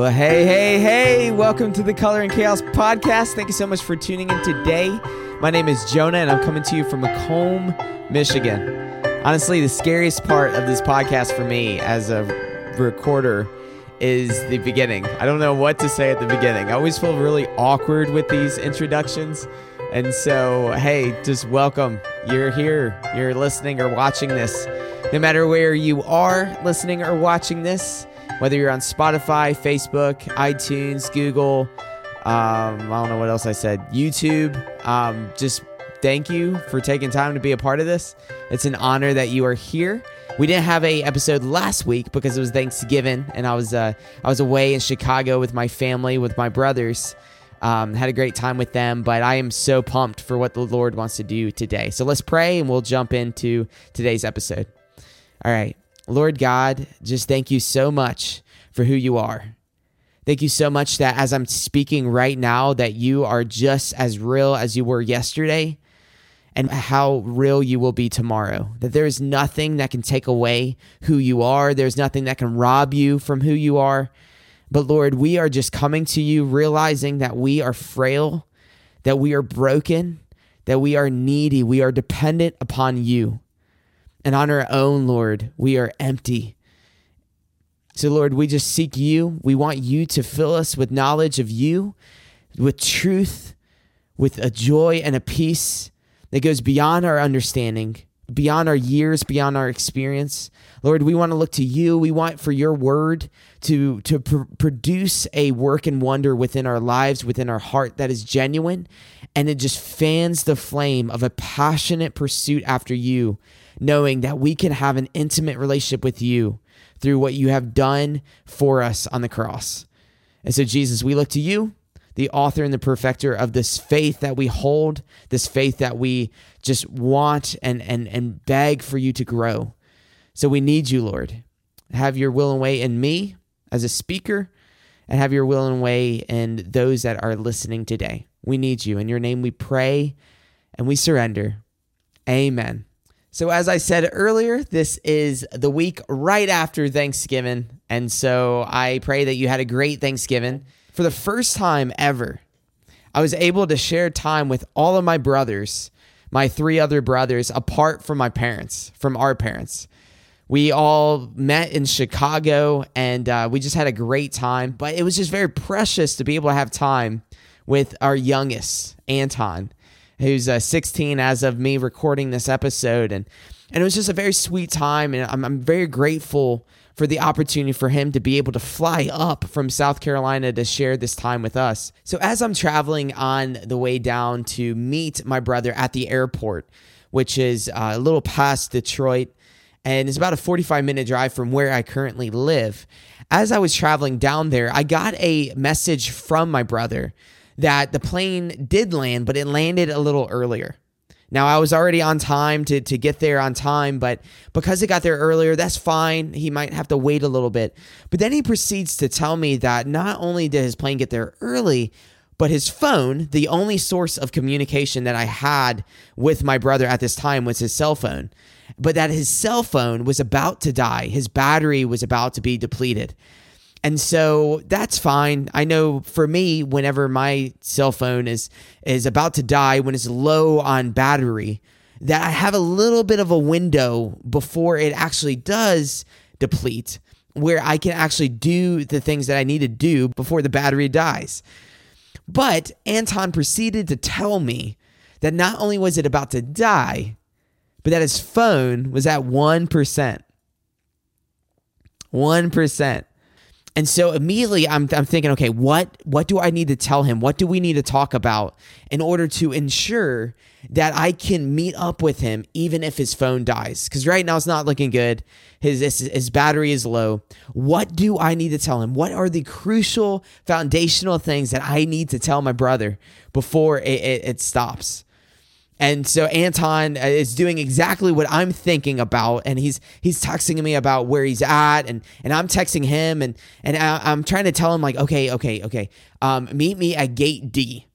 Well, hey, hey, hey, welcome to the Color and Chaos podcast. Thank you so much for tuning in today. My name is Jonah, and I'm coming to you from Macomb, Michigan. Honestly, the scariest part of this podcast for me as a recorder is the beginning. I don't know what to say at the beginning. I always feel really awkward with these introductions. And so, hey, just welcome. You're here, you're listening or watching this. No matter where you are listening or watching this, whether you're on Spotify, Facebook, iTunes, Google, um, I don't know what else I said, YouTube, um, just thank you for taking time to be a part of this. It's an honor that you are here. We didn't have a episode last week because it was Thanksgiving, and I was uh, I was away in Chicago with my family, with my brothers. Um, had a great time with them, but I am so pumped for what the Lord wants to do today. So let's pray, and we'll jump into today's episode. All right. Lord God, just thank you so much for who you are. Thank you so much that as I'm speaking right now, that you are just as real as you were yesterday and how real you will be tomorrow. That there is nothing that can take away who you are, there's nothing that can rob you from who you are. But Lord, we are just coming to you realizing that we are frail, that we are broken, that we are needy, we are dependent upon you. And on our own, Lord, we are empty. So, Lord, we just seek you. We want you to fill us with knowledge of you, with truth, with a joy and a peace that goes beyond our understanding, beyond our years, beyond our experience. Lord, we want to look to you. We want for your word to, to pr- produce a work and wonder within our lives, within our heart that is genuine. And it just fans the flame of a passionate pursuit after you knowing that we can have an intimate relationship with you through what you have done for us on the cross. And so, Jesus, we look to you, the author and the perfecter of this faith that we hold, this faith that we just want and, and, and beg for you to grow. So, we need you, Lord. Have your will and way in me as a speaker, and have your will and way in those that are listening today. We need you. In your name we pray and we surrender. Amen. So, as I said earlier, this is the week right after Thanksgiving. And so I pray that you had a great Thanksgiving. For the first time ever, I was able to share time with all of my brothers, my three other brothers, apart from my parents, from our parents. We all met in Chicago and uh, we just had a great time. But it was just very precious to be able to have time with our youngest, Anton who's uh, 16 as of me recording this episode. And, and it was just a very sweet time. And I'm, I'm very grateful for the opportunity for him to be able to fly up from South Carolina to share this time with us. So, as I'm traveling on the way down to meet my brother at the airport, which is uh, a little past Detroit, and it's about a 45 minute drive from where I currently live. As I was traveling down there, I got a message from my brother that the plane did land, but it landed a little earlier. Now I was already on time to, to get there on time, but because it got there earlier, that's fine. He might have to wait a little bit. But then he proceeds to tell me that not only did his plane get there early, but his phone, the only source of communication that I had with my brother at this time was his cell phone, but that his cell phone was about to die. His battery was about to be depleted. And so that's fine. I know for me, whenever my cell phone is is about to die, when it's low on battery, that I have a little bit of a window before it actually does deplete, where I can actually do the things that I need to do before the battery dies. But Anton proceeded to tell me that not only was it about to die, but that his phone was at 1%. 1%. And so immediately I'm, I'm thinking, okay, what what do I need to tell him? What do we need to talk about in order to ensure that I can meet up with him even if his phone dies? Because right now it's not looking good. His, his his battery is low. What do I need to tell him? What are the crucial foundational things that I need to tell my brother before it, it, it stops? And so Anton uh, is doing exactly what I'm thinking about, and he's he's texting me about where he's at, and and I'm texting him, and and I, am trying to tell him like, okay, okay, okay, um, meet me at gate D.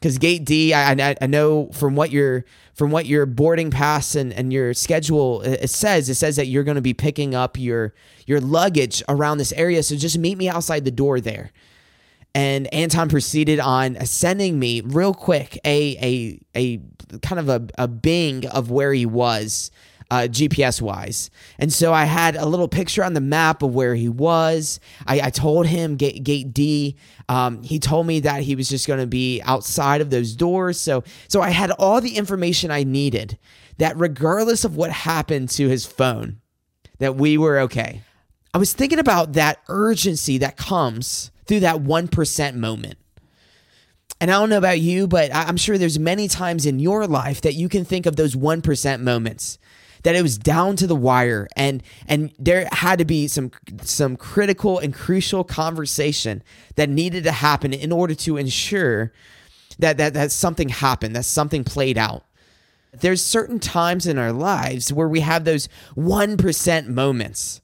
because gate D, I, I, I know from what your from what your boarding pass and, and your schedule it says, it says that you're going to be picking up your your luggage around this area. So just meet me outside the door there. And Anton proceeded on sending me real quick a a a kind of a, a bing of where he was uh, GPS wise. And so I had a little picture on the map of where he was. I, I told him gate, gate D. Um, he told me that he was just going to be outside of those doors. So, so I had all the information I needed that regardless of what happened to his phone, that we were okay. I was thinking about that urgency that comes through that 1% moment. And I don't know about you, but I'm sure there's many times in your life that you can think of those 1% moments that it was down to the wire and and there had to be some some critical and crucial conversation that needed to happen in order to ensure that that, that something happened, that something played out. There's certain times in our lives where we have those 1% moments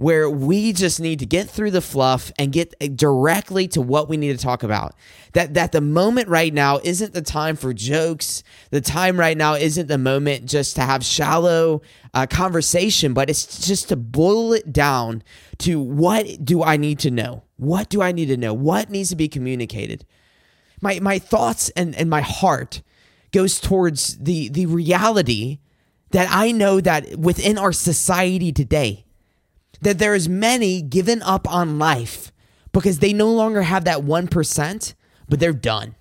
where we just need to get through the fluff and get directly to what we need to talk about. That that the moment right now isn't the time for jokes. The time right now isn't the moment just to have shallow uh, conversation, but it's just to boil it down to what do I need to know? What do I need to know? What needs to be communicated? My my thoughts and, and my heart goes towards the the reality that I know that within our society today, that there is many given up on life because they no longer have that 1%, but they're done.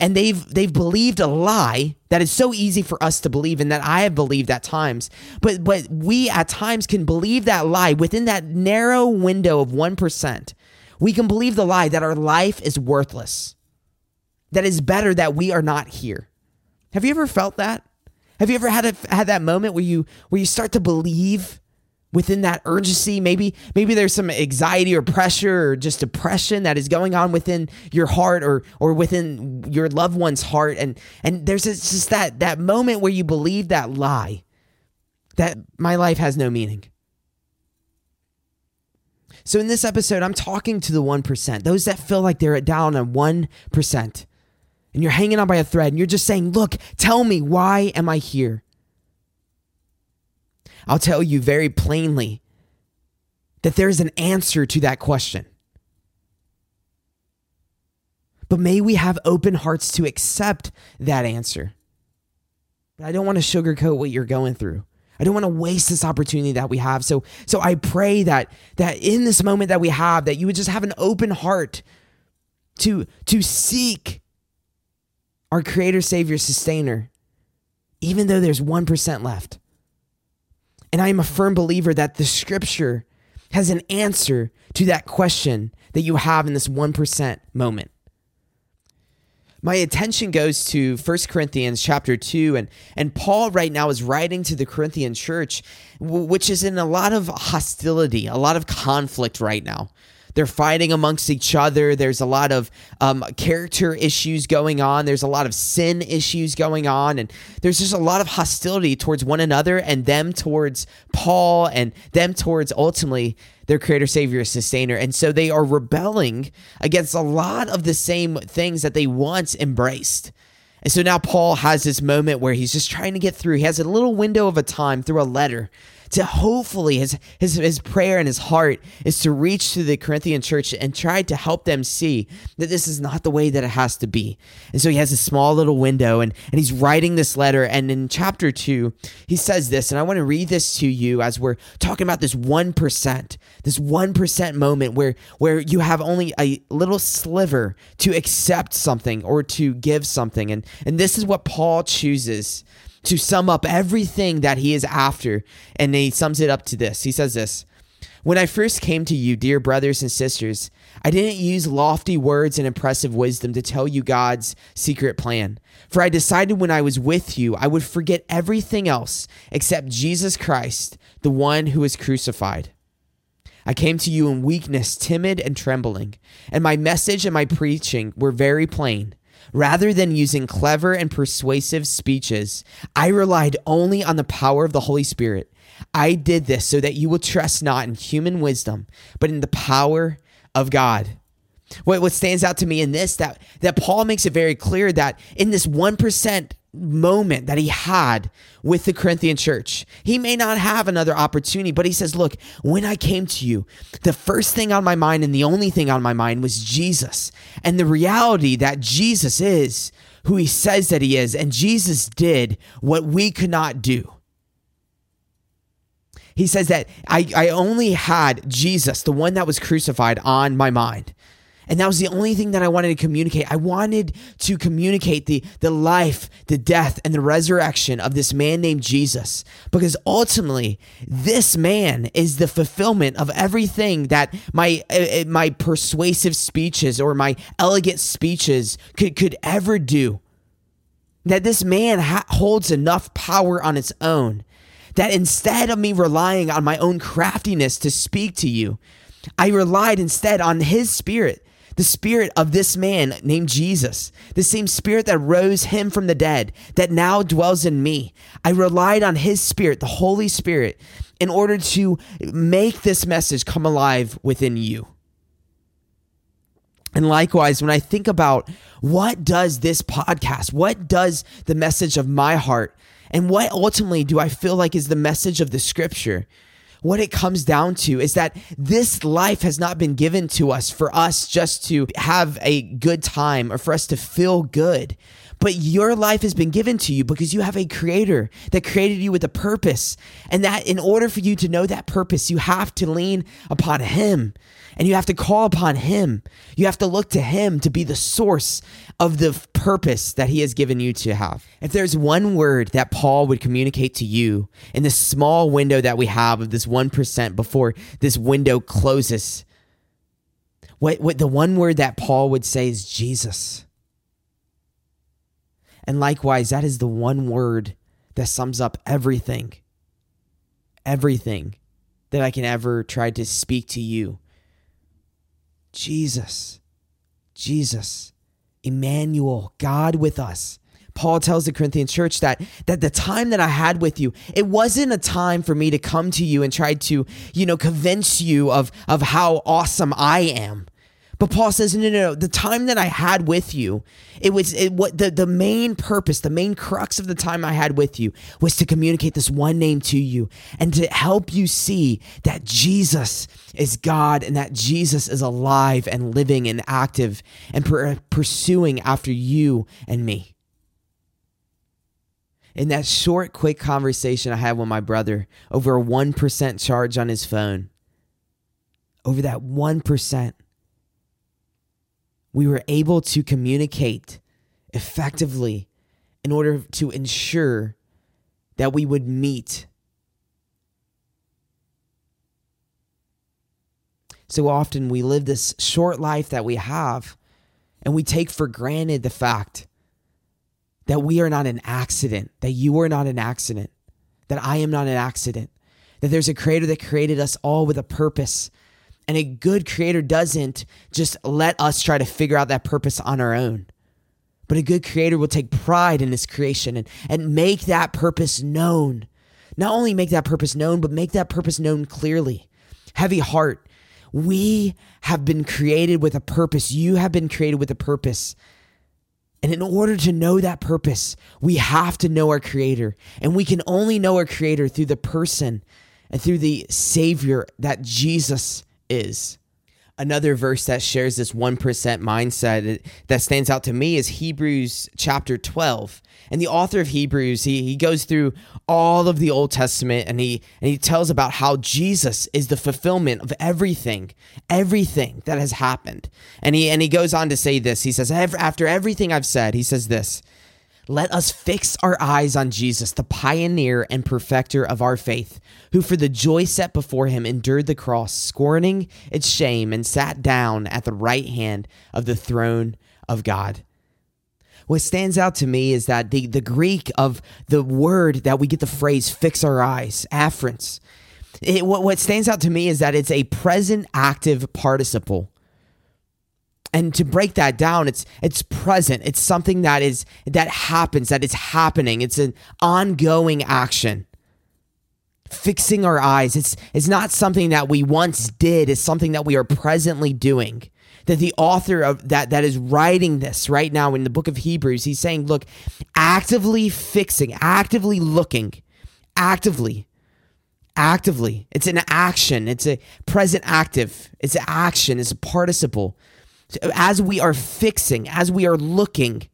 And they've they've believed a lie that is so easy for us to believe and that I have believed at times. But but we at times can believe that lie within that narrow window of 1%. We can believe the lie that our life is worthless. That is better that we are not here. Have you ever felt that? Have you ever had a, had that moment where you where you start to believe within that urgency. Maybe maybe there's some anxiety or pressure or just depression that is going on within your heart or or within your loved one's heart. And and there's just that that moment where you believe that lie that my life has no meaning. So in this episode i'm talking to the 1% those that feel like they're down on 1% and you're hanging on by a thread and you're just saying look tell me why am i here I'll tell you very plainly that there's an answer to that question. But may we have open hearts to accept that answer. But I don't want to sugarcoat what you're going through. I don't want to waste this opportunity that we have. So so I pray that that in this moment that we have that you would just have an open heart to to seek our creator savior sustainer even though there's 1% left. And I am a firm believer that the scripture has an answer to that question that you have in this 1% moment. My attention goes to 1 Corinthians chapter 2 and and Paul right now is writing to the Corinthian church which is in a lot of hostility, a lot of conflict right now. They're fighting amongst each other. There's a lot of um, character issues going on. There's a lot of sin issues going on. And there's just a lot of hostility towards one another and them towards Paul and them towards ultimately their creator, savior, sustainer. And so they are rebelling against a lot of the same things that they once embraced. And so now Paul has this moment where he's just trying to get through. He has a little window of a time through a letter to hopefully his, his his prayer and his heart is to reach to the Corinthian church and try to help them see that this is not the way that it has to be. And so he has a small little window and, and he's writing this letter. And in chapter two, he says this, and I want to read this to you as we're talking about this one percent, this one percent moment where where you have only a little sliver to accept something or to give something. And and this is what Paul chooses to sum up everything that he is after. And he sums it up to this. He says this When I first came to you, dear brothers and sisters, I didn't use lofty words and impressive wisdom to tell you God's secret plan. For I decided when I was with you, I would forget everything else except Jesus Christ, the one who was crucified. I came to you in weakness, timid and trembling, and my message and my preaching were very plain. Rather than using clever and persuasive speeches, I relied only on the power of the Holy Spirit. I did this so that you will trust not in human wisdom, but in the power of God. What, what stands out to me in this that that Paul makes it very clear that in this 1% moment that he had with the Corinthian church. He may not have another opportunity, but he says, Look, when I came to you, the first thing on my mind and the only thing on my mind was Jesus and the reality that Jesus is who he says that he is. And Jesus did what we could not do. He says that I, I only had Jesus, the one that was crucified, on my mind. And that was the only thing that I wanted to communicate. I wanted to communicate the, the life, the death, and the resurrection of this man named Jesus. Because ultimately, this man is the fulfillment of everything that my uh, my persuasive speeches or my elegant speeches could, could ever do. That this man ha- holds enough power on its own that instead of me relying on my own craftiness to speak to you, I relied instead on his spirit the spirit of this man named Jesus, the same spirit that rose him from the dead, that now dwells in me. I relied on his spirit, the Holy Spirit, in order to make this message come alive within you. And likewise, when I think about what does this podcast, what does the message of my heart, and what ultimately do I feel like is the message of the scripture? What it comes down to is that this life has not been given to us for us just to have a good time or for us to feel good. But your life has been given to you because you have a creator that created you with a purpose. And that in order for you to know that purpose, you have to lean upon him and you have to call upon Him. You have to look to Him to be the source of the purpose that He has given you to have. If there's one word that Paul would communicate to you in this small window that we have of this 1% before this window closes, what, what the one word that Paul would say is Jesus. And likewise, that is the one word that sums up everything, everything that I can ever try to speak to you Jesus, Jesus, Emmanuel, God with us. Paul tells the Corinthian church that that the time that I had with you, it wasn't a time for me to come to you and try to, you know, convince you of of how awesome I am. But Paul says, no, no, no. The time that I had with you, it was it, what the, the main purpose, the main crux of the time I had with you was to communicate this one name to you and to help you see that Jesus is God and that Jesus is alive and living and active and per- pursuing after you and me. In that short, quick conversation I had with my brother over a 1% charge on his phone, over that 1%, we were able to communicate effectively in order to ensure that we would meet. So often we live this short life that we have, and we take for granted the fact that we are not an accident, that you are not an accident, that I am not an accident, that there's a creator that created us all with a purpose and a good creator doesn't just let us try to figure out that purpose on our own. But a good creator will take pride in his creation and, and make that purpose known. Not only make that purpose known, but make that purpose known clearly. Heavy heart. We have been created with a purpose. You have been created with a purpose. And in order to know that purpose, we have to know our Creator. And we can only know our Creator through the person and through the Savior that Jesus is. Another verse that shares this 1% mindset that stands out to me is Hebrews chapter 12. And the author of Hebrews, he, he goes through all of the Old Testament and he, and he tells about how Jesus is the fulfillment of everything, everything that has happened. And he, and he goes on to say this. He says, After everything I've said, he says this let us fix our eyes on Jesus, the pioneer and perfecter of our faith, who for the joy set before him endured the cross, scorning its shame, and sat down at the right hand of the throne of God. What stands out to me is that the, the Greek of the word that we get the phrase fix our eyes, aphrens, it, what, what stands out to me is that it's a present active participle and to break that down it's it's present it's something that is that happens that is happening it's an ongoing action fixing our eyes it's it's not something that we once did it's something that we are presently doing that the author of that that is writing this right now in the book of Hebrews, he's saying, look, actively fixing, actively looking, actively, actively. It's an action. It's a present active. It's an action. It's a participle. As we are fixing, as we are looking,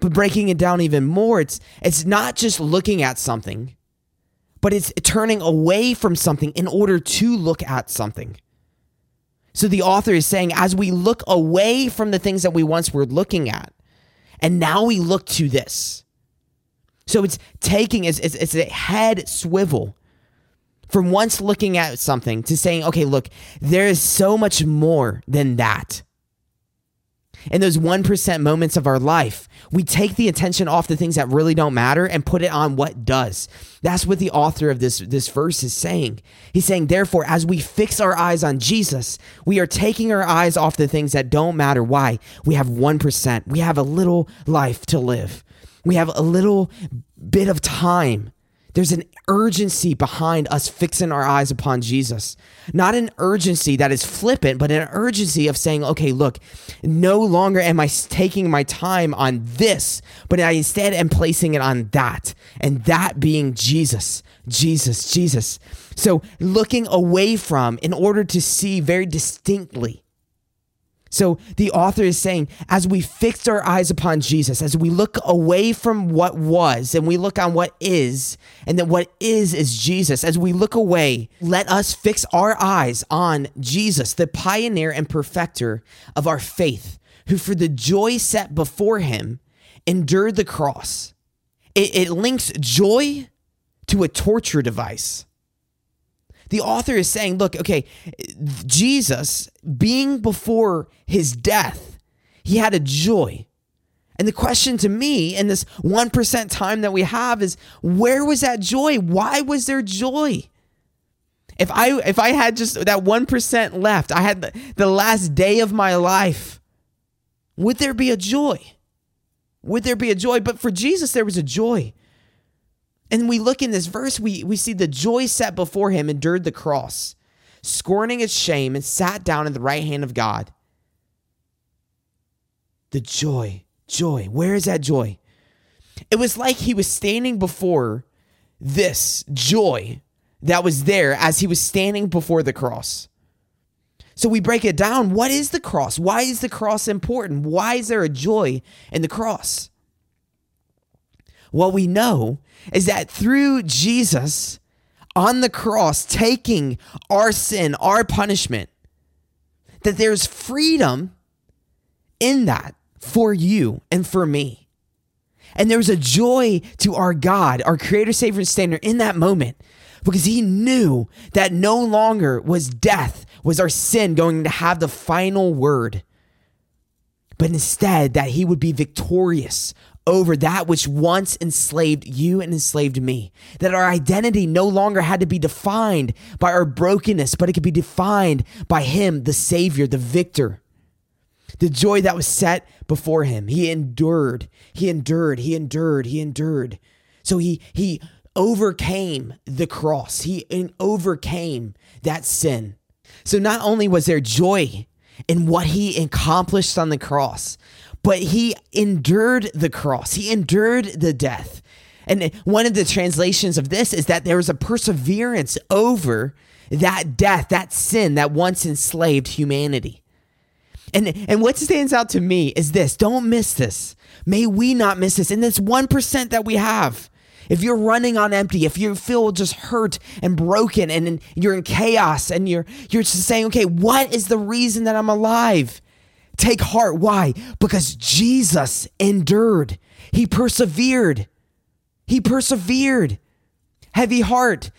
but breaking it down even more, it's it's not just looking at something, but it's turning away from something in order to look at something. So the author is saying, as we look away from the things that we once were looking at, and now we look to this. So it's taking, it's, it's, it's a head swivel from once looking at something to saying, okay, look, there is so much more than that in those 1% moments of our life, we take the attention off the things that really don't matter and put it on what does. That's what the author of this, this verse is saying. He's saying, therefore, as we fix our eyes on Jesus, we are taking our eyes off the things that don't matter. Why? We have 1%. We have a little life to live. We have a little bit of time there's an urgency behind us fixing our eyes upon Jesus. Not an urgency that is flippant, but an urgency of saying, okay, look, no longer am I taking my time on this, but I instead am placing it on that. And that being Jesus, Jesus, Jesus. So looking away from in order to see very distinctly so the author is saying, as we fix our eyes upon Jesus, as we look away from what was and we look on what is, and that what is is Jesus, as we look away, let us fix our eyes on Jesus, the pioneer and perfecter of our faith, who for the joy set before him endured the cross. It, it links joy to a torture device. The author is saying, look, okay, Jesus, being before his death, he had a joy. And the question to me in this 1% time that we have is where was that joy? Why was there joy? If I if I had just that 1% left, I had the, the last day of my life, would there be a joy? Would there be a joy? But for Jesus, there was a joy. And we look in this verse, we, we see the joy set before him endured the cross, scorning its shame, and sat down at the right hand of God. The joy, joy. Where is that joy? It was like he was standing before this joy that was there as he was standing before the cross. So we break it down. What is the cross? Why is the cross important? Why is there a joy in the cross? What we know is that through Jesus on the cross taking our sin, our punishment, that there's freedom in that for you and for me. And there was a joy to our God, our creator, savior, and standard in that moment because he knew that no longer was death, was our sin going to have the final word, but instead that he would be victorious over that which once enslaved you and enslaved me. That our identity no longer had to be defined by our brokenness, but it could be defined by Him, the Savior, the victor. The joy that was set before Him. He endured, He endured, He endured, He endured. So He, he overcame the cross, He overcame that sin. So not only was there joy in what He accomplished on the cross, but he endured the cross, he endured the death. And one of the translations of this is that there was a perseverance over that death, that sin that once enslaved humanity. And, and what stands out to me is this don't miss this. May we not miss this. In this 1% that we have, if you're running on empty, if you feel just hurt and broken and you're in chaos and you're, you're just saying, okay, what is the reason that I'm alive? Take heart. Why? Because Jesus endured, He persevered. He persevered. Heavy heart.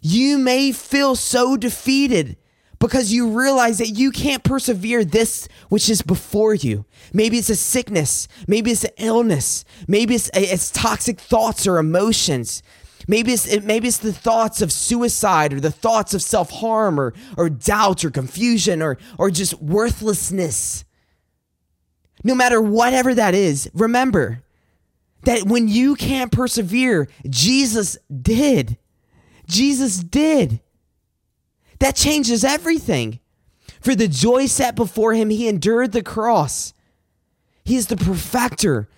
You may feel so defeated because you realize that you can't persevere this which is before you. Maybe it's a sickness, maybe it's an illness, maybe it's, it's toxic thoughts or emotions. Maybe it's, maybe it's the thoughts of suicide or the thoughts of self harm or, or doubt or confusion or, or just worthlessness no matter whatever that is, remember that when you can't persevere, Jesus did. Jesus did. That changes everything. For the joy set before him, he endured the cross. He is the perfecter.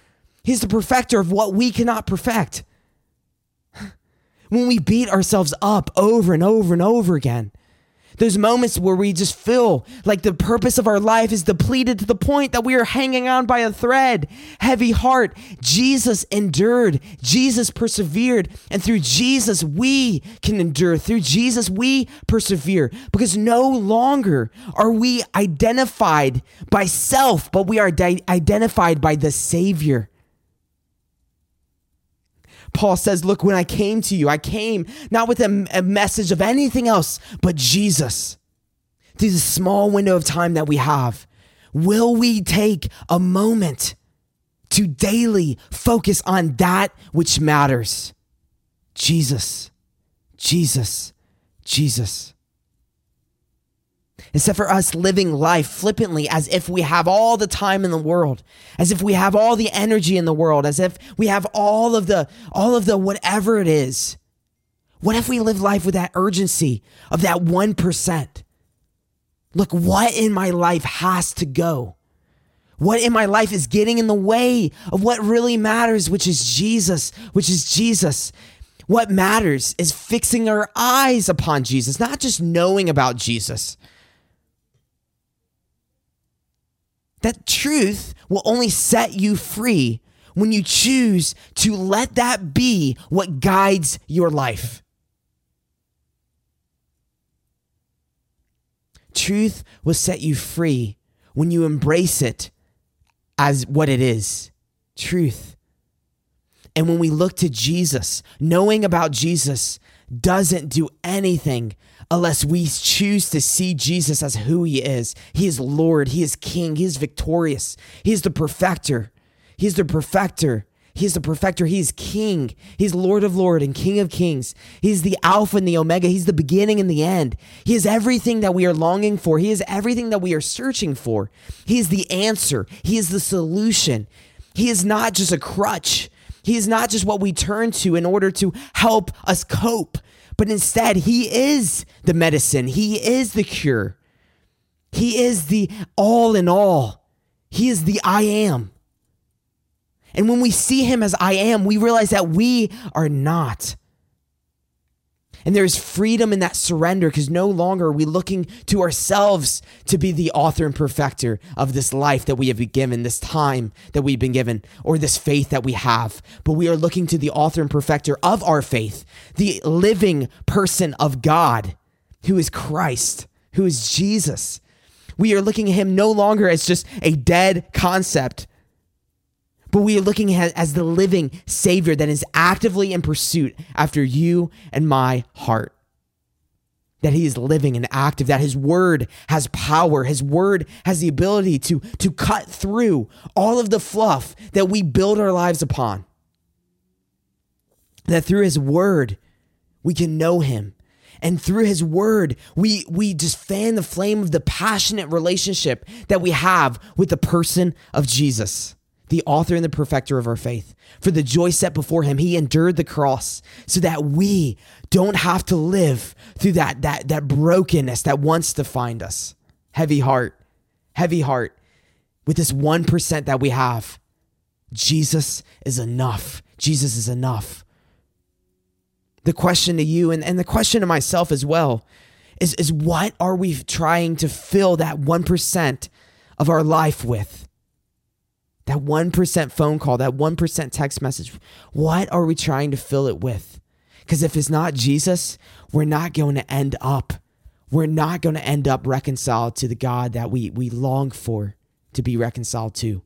He's the perfecter of what we cannot perfect. When we beat ourselves up over and over and over again, those moments where we just feel like the purpose of our life is depleted to the point that we are hanging on by a thread, heavy heart. Jesus endured, Jesus persevered, and through Jesus we can endure. Through Jesus we persevere because no longer are we identified by self, but we are di- identified by the Savior. Paul says, Look, when I came to you, I came not with a, a message of anything else but Jesus. Through the small window of time that we have, will we take a moment to daily focus on that which matters? Jesus, Jesus, Jesus. Instead for us living life flippantly as if we have all the time in the world, as if we have all the energy in the world, as if we have all of the all of the whatever it is. What if we live life with that urgency of that 1%? Look, what in my life has to go? What in my life is getting in the way of what really matters, which is Jesus, which is Jesus. What matters is fixing our eyes upon Jesus, not just knowing about Jesus. That truth will only set you free when you choose to let that be what guides your life. Truth will set you free when you embrace it as what it is truth. And when we look to Jesus, knowing about Jesus doesn't do anything unless we choose to see Jesus as who he is. He is Lord, he is King, he is victorious, he is the perfecter. He is the perfecter. He is the perfecter. He is King. He's Lord of Lord and King of Kings. He's the Alpha and the Omega. He's the beginning and the end. He is everything that we are longing for. He is everything that we are searching for. He is the answer. He is the solution. He is not just a crutch. He is not just what we turn to in order to help us cope but instead, He is the medicine, He is the cure, He is the all in all, He is the I am. And when we see Him as I am, we realize that we are not. And there is freedom in that surrender because no longer are we looking to ourselves to be the author and perfecter of this life that we have been given, this time that we've been given, or this faith that we have. But we are looking to the author and perfecter of our faith, the living person of God, who is Christ, who is Jesus. We are looking at him no longer as just a dead concept, but we are looking at as the living Savior that is actively in pursuit after you and my heart. That he is living and active, that his word has power. His word has the ability to, to cut through all of the fluff that we build our lives upon. That through his word, we can know him and through his word we we just fan the flame of the passionate relationship that we have with the person of Jesus the author and the perfecter of our faith. For the joy set before him, he endured the cross so that we don't have to live through that, that, that brokenness that wants to find us. Heavy heart, heavy heart. With this 1% that we have, Jesus is enough. Jesus is enough. The question to you and, and the question to myself as well is, is what are we trying to fill that 1% of our life with? That 1% phone call, that 1% text message, what are we trying to fill it with? Because if it's not Jesus, we're not going to end up, we're not going to end up reconciled to the God that we, we long for to be reconciled to.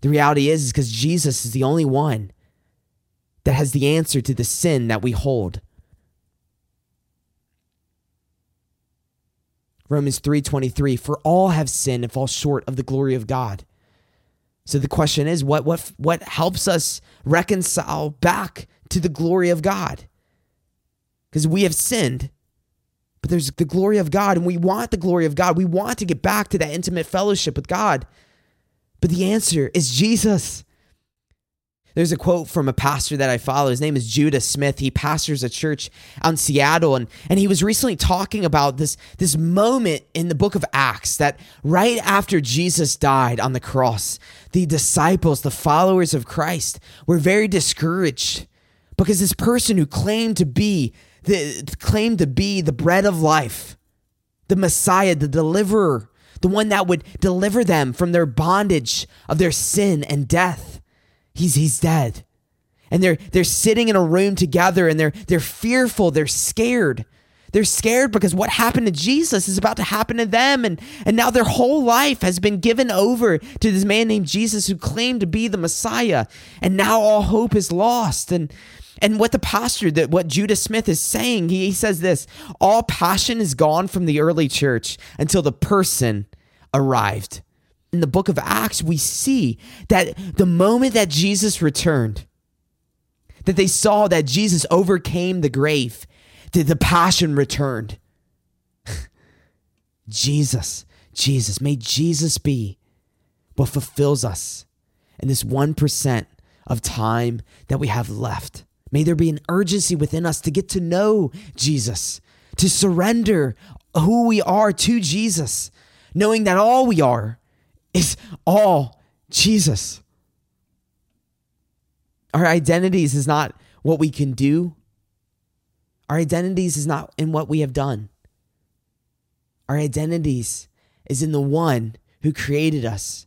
The reality is, is because Jesus is the only one that has the answer to the sin that we hold. Romans 3:23 for all have sinned and fall short of the glory of God. So the question is what what what helps us reconcile back to the glory of God? Because we have sinned, but there's the glory of God and we want the glory of God. We want to get back to that intimate fellowship with God. But the answer is Jesus. There's a quote from a pastor that I follow. His name is Judah Smith. He pastors a church out in Seattle, and, and he was recently talking about this, this moment in the book of Acts that right after Jesus died on the cross, the disciples, the followers of Christ, were very discouraged because this person who claimed to be the claimed to be the bread of life, the Messiah, the deliverer, the one that would deliver them from their bondage of their sin and death he's he's dead. And they're they're sitting in a room together and they're they're fearful, they're scared. They're scared because what happened to Jesus is about to happen to them. And and now their whole life has been given over to this man named Jesus who claimed to be the Messiah. And now all hope is lost. And and what the pastor that what Judah Smith is saying he, he says this all passion is gone from the early church until the person arrived in the book of Acts, we see that the moment that Jesus returned, that they saw that Jesus overcame the grave, that the passion returned. Jesus, Jesus, may Jesus be what fulfills us in this 1% of time that we have left. May there be an urgency within us to get to know Jesus, to surrender who we are to Jesus, knowing that all we are is all Jesus. Our identities is not what we can do. Our identities is not in what we have done. Our identities is in the one who created us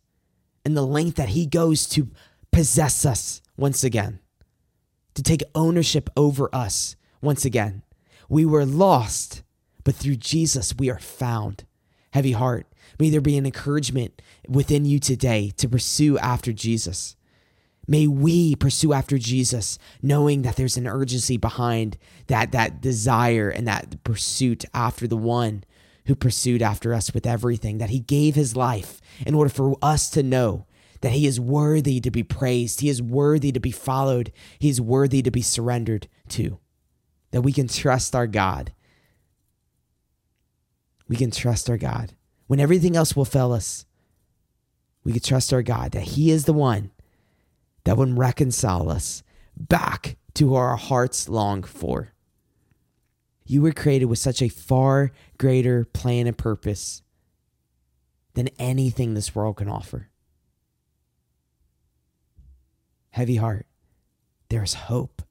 and the length that he goes to possess us once again, to take ownership over us once again. We were lost, but through Jesus we are found. Heavy heart. May there be an encouragement within you today to pursue after Jesus. May we pursue after Jesus, knowing that there's an urgency behind that, that desire and that pursuit after the one who pursued after us with everything, that he gave his life in order for us to know that he is worthy to be praised, he is worthy to be followed, he is worthy to be surrendered to, that we can trust our God. We can trust our God when everything else will fail us we can trust our God that He is the one that would reconcile us back to our hearts long for. You were created with such a far greater plan and purpose than anything this world can offer. Heavy heart, there's hope,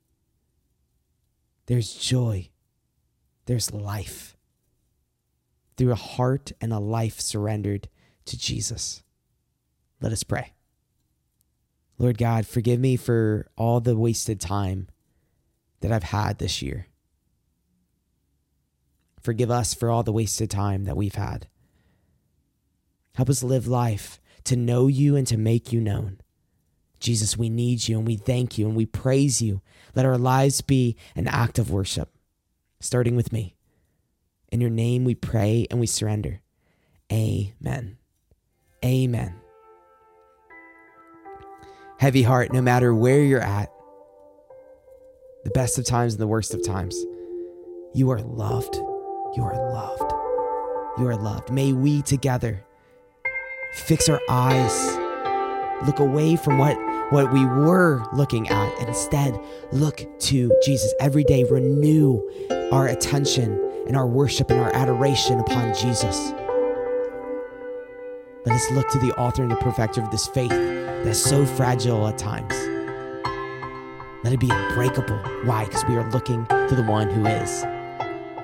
there's joy, there's life through a heart and a life surrendered to Jesus. Let us pray. Lord God, forgive me for all the wasted time that I've had this year. Forgive us for all the wasted time that we've had. Help us live life to know you and to make you known. Jesus, we need you and we thank you and we praise you. Let our lives be an act of worship, starting with me. In your name we pray and we surrender. Amen. Amen heavy heart no matter where you're at, the best of times and the worst of times. You are loved. You are loved. You are loved. May we together fix our eyes, look away from what, what we were looking at, and instead look to Jesus every day. Renew our attention and our worship and our adoration upon Jesus. Let us look to the author and the perfecter of this faith that's so fragile at times. Let it be unbreakable. Why? Because we are looking to the one who is.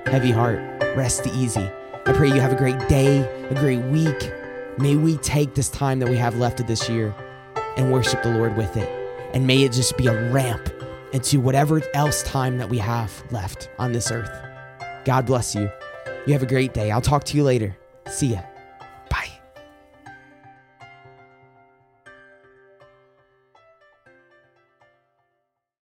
Heavy heart, rest easy. I pray you have a great day, a great week. May we take this time that we have left of this year and worship the Lord with it. And may it just be a ramp into whatever else time that we have left on this earth. God bless you. You have a great day. I'll talk to you later. See ya.